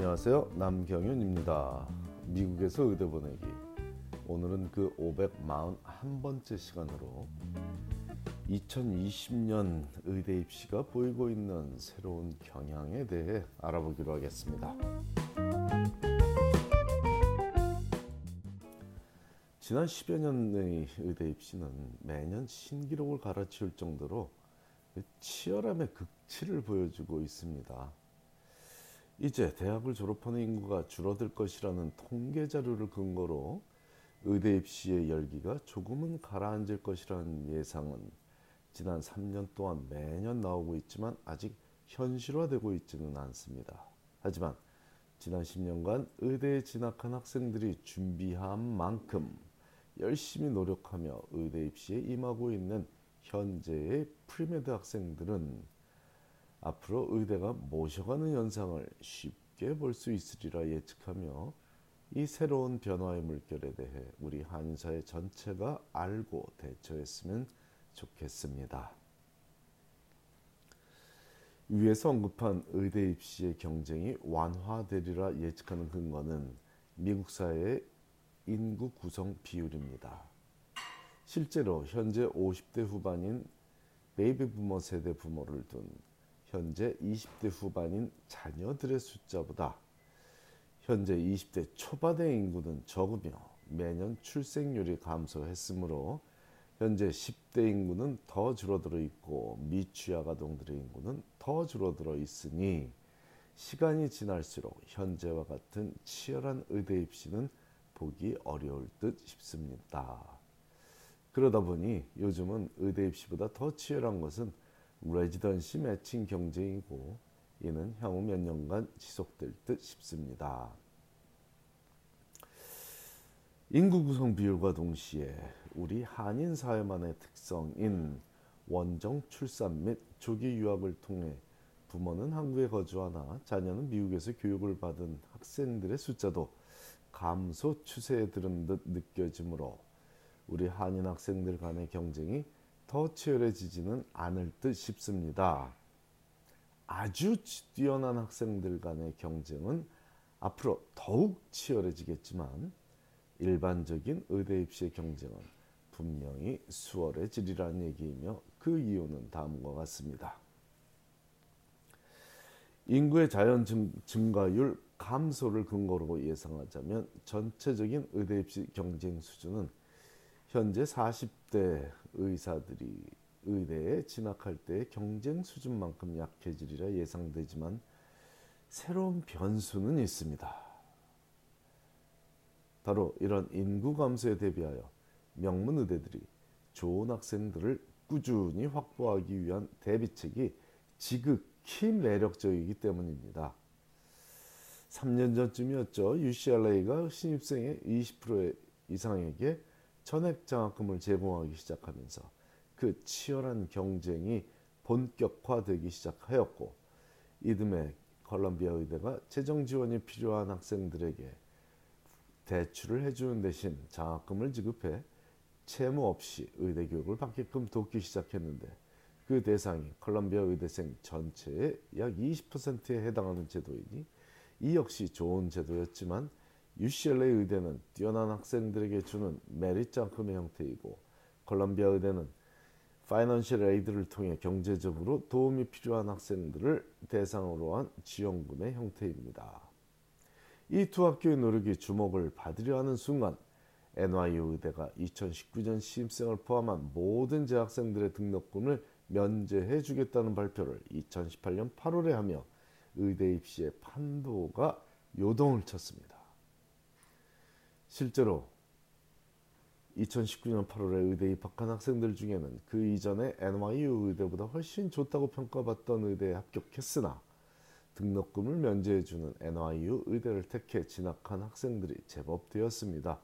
안녕하세요. 남경윤입니다. 미국에서 의대 보내기. 오늘은 그 541번째 시간으로 2020년 의대 입시가 보이고 있는 새로운 경향에 대해 알아보기로 하겠습니다. 지난 10여 년의 의대 입시는 매년 신기록을 갈아치울 정도로 치열함의 극치를 보여주고 있습니다. 이제 대학을 졸업하는 인구가 줄어들 것이라는 통계 자료를 근거로 의대 입시의 열기가 조금은 가라앉을 것이라는 예상은 지난 3년 동안 매년 나오고 있지만 아직 현실화되고 있지는 않습니다. 하지만 지난 10년간 의대에 진학한 학생들이 준비한 만큼 열심히 노력하며 의대 입시에 임하고 있는 현재의 premed 학생들은 앞으로 의대가 모셔가는 현상을 쉽게 볼 수 있으리라 예측하며 이 새로운 변화의 물결에 대해 우리 한인사회 전체가 알고 대처했으면 좋겠습니다. 위에서 언급한 의대 입시의 경쟁이 완화되리라 예측하는 근거는 미국 사회의 인구 구성 비율입니다. 실제로 현재 50대 후반인 베이비 부머 세대 부모를 둔 현재 20대 후반인 자녀들의 숫자보다 현재 20대 초반의 인구는 적으며 매년 출생률이 감소했으므로 현재 10대 인구는 더 줄어들어 있고 미취학 아동들의 인구는 더 줄어들어 있으니 시간이 지날수록 현재와 같은 치열한 의대 입시는 보기 어려울 듯 싶습니다. 그러다 보니 요즘은 의대 입시보다 더 치열한 것은 레지던시 매칭 경쟁이고 이는 향후 몇 년간 지속될 듯 싶습니다. 인구 구성 비율과 동시에 우리 한인 사회만의 특성인 원정 출산 및 조기 유학을 통해 부모는 한국에 거주하나 자녀는 미국에서 교육을 받은 학생들의 숫자도 감소 추세에 들은 듯 느껴지므로 우리 한인 학생들 간의 경쟁이 더 치열해지지는 않을 듯 싶습니다. 아주 뛰어난 학생들 간의 경쟁은 앞으로 더욱 치열해지겠지만 일반적인 의대 입시의 경쟁은 분명히 수월해지리라는 얘기이며 그 이유는 다음과 같습니다. 인구의 자연 증 가율 감소를 근거로 예상하자면 전체적인 의대 입시 경쟁 수준은 현재 40대 의사들이 의대에 진학할 때 경쟁 수준만큼 약해지리라 예상되지만 새로운 변수는 있습니다. 바로 이런 인구 감소에 대비하여 명문 의대들이 좋은 학생들을 꾸준히 확보하기 위한 대비책이 지극히 매력적이기 때문입니다. 3년 전쯤이었죠. UCLA가 신입생의 20% 이상에게 전액 장학금을 제공하기 시작하면서 그 치열한 경쟁이 본격화되기 시작하였고 이듬해 컬럼비아 의대가 재정 지원이 필요한 학생들에게 대출을 해주는 대신 장학금을 지급해 채무 없이 의대 교육을 받게끔 돕기 시작했는데 그 대상이 컬럼비아 의대생 전체의 약 20%에 해당하는 제도이니 이 역시 좋은 제도였지만 UCLA 의대는 뛰어난 학생들에게 주는 메리트 장학금의 형태이고 콜롬비아 의대는 financial aid를 통해 경제적으로 도움이 필요한 학생들을 대상으로 한 지원금의 형태입니다. 이 두 학교의 노력이 주목을 받으려 하는 순간 NYU 의대가 2019년 신입생을 포함한 모든 재학생들의 등록금을 면제해 주겠다는 발표를 2018년 8월에 하며 의대 입시의 판도가 요동을 쳤습니다. 실제로 2019년 8월에 의대 입학한 학생들 중에는 그 이전에 NYU 의대보다 훨씬 좋다고 평가받던 의대에 합격했으나 등록금을 면제해주는 NYU 의대를 택해 진학한 학생들이 제법 되었습니다.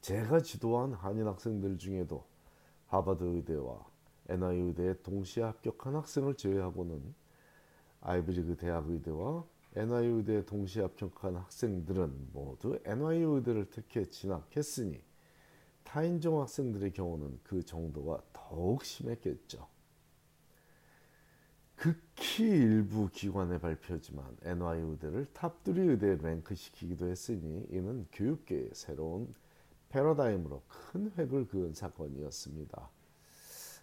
제가 지도한 한인 학생들 중에도 하버드 의대와 NYU 의대에 동시에 합격한 학생을 제외하고는 아이비리그 대학 의대와 NYU 의대에 동시에 합격한 학생들은 모두 NYU 의대를 택해 진학했으니 타인종 학생들의 경우는 그 정도가 더욱 심했겠죠. 극히 일부 기관의 발표지만 NYU 의대를 top 3 의대에 랭크시키기도 했으니 이는 교육계의 새로운 패러다임으로 큰 획을 그은 사건이었습니다.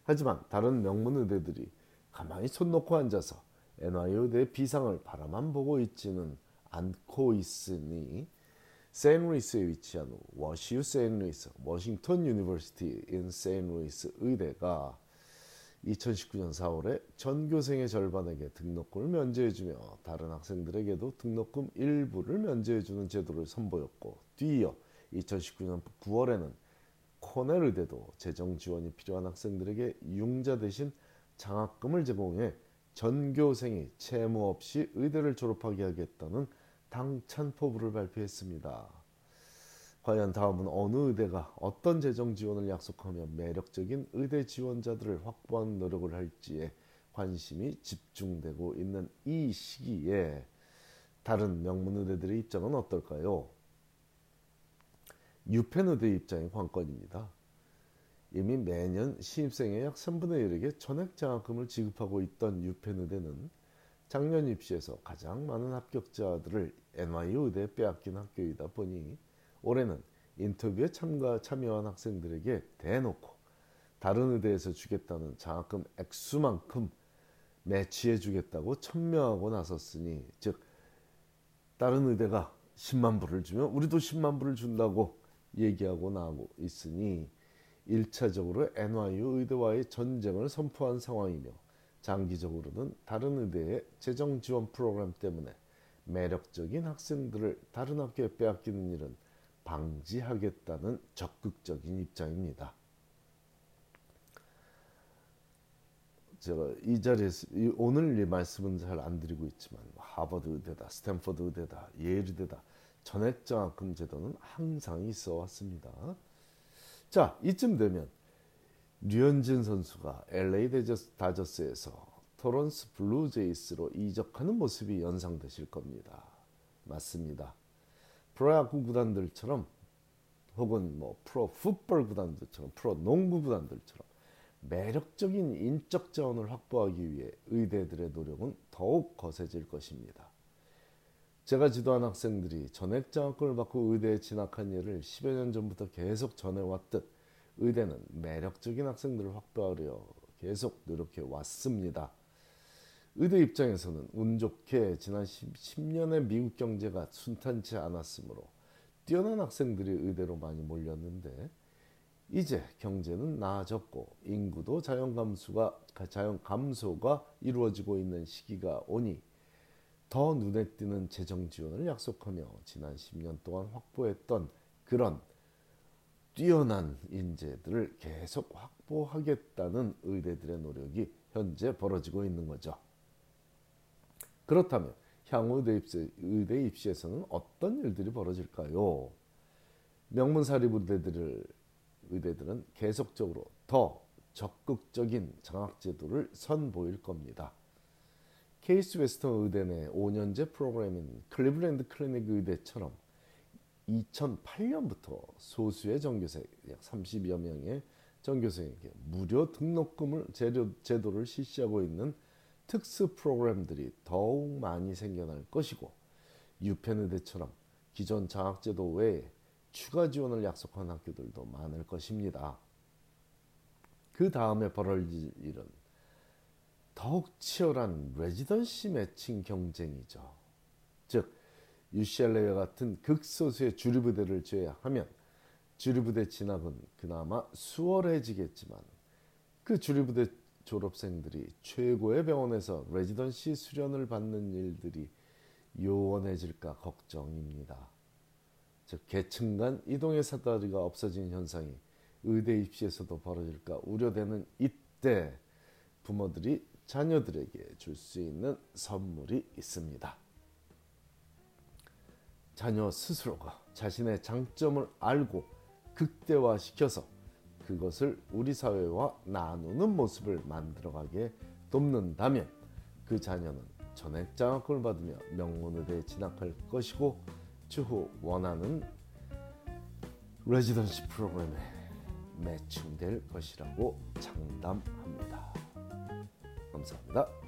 하지만 다른 명문 의대들이 가만히 손 놓고 앉아서 의대의 비상을 바라만 보고 있지는 않고 있으니 세인루이스에 위치한 WashU 세인루이스 Washington University in St. Louis 의대가 2019년 4월에 전교생의 절반에게 등록금을 면제해주며 다른 학생들에게도 등록금 일부를 면제해주는 제도를 선보였고 뒤이어 2019년 9월에는 코넬 의대도 재정 지원이 필요한 학생들에게 융자 대신 장학금을 제공해 전교생이 채무 없이 의대를 졸업하게 하겠다는 당찬 포부를 발표했습니다. 과연 다음은 어느 의대가 어떤 재정 지원을 약속하며 매력적인 의대 지원자들을 확보하는 노력을 할지에 관심이 집중되고 있는 이 시기에 다른 명문 의대들의 입장은 어떨까요? 유펜 의대 입장이 관건입니다. 이미 매년 신입생의 약 3분의 1에게 전액 장학금을 지급하고 있던 유펜 의대는 작년 입시에서 가장 많은 합격자들을 NYU 의대에 빼앗긴 학교이다 보니 올해는 인터뷰에 참가 참여한 학생들에게 대놓고 다른 의대에서 주겠다는 장학금 액수만큼 매치해 주겠다고 천명하고 나섰으니 즉 다른 의대가 10만 불을 주면 우리도 10만 불을 준다고 얘기하고 나오고 있으니 1차적으로 NYU 의대와의 전쟁을 선포한 상황이며 장기적으로는 다른 의대의 재정 지원 프로그램 때문에 매력적인 학생들을 다른 학교에 빼앗기는 일은 방지하겠다는 적극적인 입장입니다. 제가 이 자리에서 오늘 이 말씀은 잘 안 드리고 있지만 하버드 의대다, 스탠퍼드 의대다, 예일 의대다 전액 장학금 제도는 항상 있어 왔습니다. 자 이쯤 되면 류현진 선수가 LA 다저스에서 토론토 블루제이스로 이적하는 모습이 연상되실 겁니다. 맞습니다. 프로야구 구단들처럼 혹은 뭐 프로 풋볼 구단들처럼 프로 농구 구단들처럼 매력적인 인적 자원을 확보하기 위해 의대들의 노력은 더욱 거세질 것입니다. 제가 지도한 학생들이 전액 장학금을 받고 의대에 진학한 예를 10여 년 전부터 계속 전해왔듯 의대는 매력적인 학생들을 확보하려 계속 노력해 왔습니다. 의대 입장에서는 운 좋게 지난 10 년의 미국 경제가 순탄치 않았으므로 뛰어난 학생들이 의대로 많이 몰렸는데 이제 경제는 나아졌고 인구도 자연 감소가 자연 감소가 이루어지고 있는 시기가 오니 더 눈에 띄는 재정 지원을 약속하며 지난 10년 동안 확보했던 그런 뛰어난 인재들을 계속 확보하겠다는 의대들의 노력이 현재 벌어지고 있는 거죠. 그렇다면 향후 의대, 입시, 입시에서는 어떤 일들이 벌어질까요? 명문 사립의대들을 의대들은 계속적으로 더 적극적인 장학제도를 선보일 겁니다. 케이스 웨스턴 의대 내 5년제 프로그램인 클리블랜드 클리닉 의대처럼 2008년부터 소수의 전교생 약 30여 명의 전교생에게 무료 등록금을 제도를 실시하고 있는 특수 프로그램들이 더욱 많이 생겨날 것이고 유펜의대처럼 기존 장학제도 외에 추가 지원을 약속한 학교들도 많을 것입니다. 그 다음에 벌어질 일은 더욱 치열한 레지던시 매칭 경쟁이죠. 즉 UCLA와 같은 극소수의 주류부대를 제외하면 주류부대 진학은 그나마 수월해지겠지만 그 주류부대 졸업생들이 최고의 병원에서 레지던시 수련을 받는 일들이 요원해질까 걱정입니다. 즉 계층 간 이동의 사다리가 없어진 현상이 의대 입시에서도 벌어질까 우려되는 이때 부모들이 자녀들에게 줄 수 있는 선물이 있습니다. 자녀 스스로가 자신의 장점을 알고 극대화시켜서 그것을 우리 사회와 나누는 모습을 만들어가게 돕는다면 그 자녀는 전액 장학금을 받으며 명문의대에 진학할 것이고 추후 원하는 레지던시 프로그램에 매칭될 것이라고 장담합니다. 감사합니다.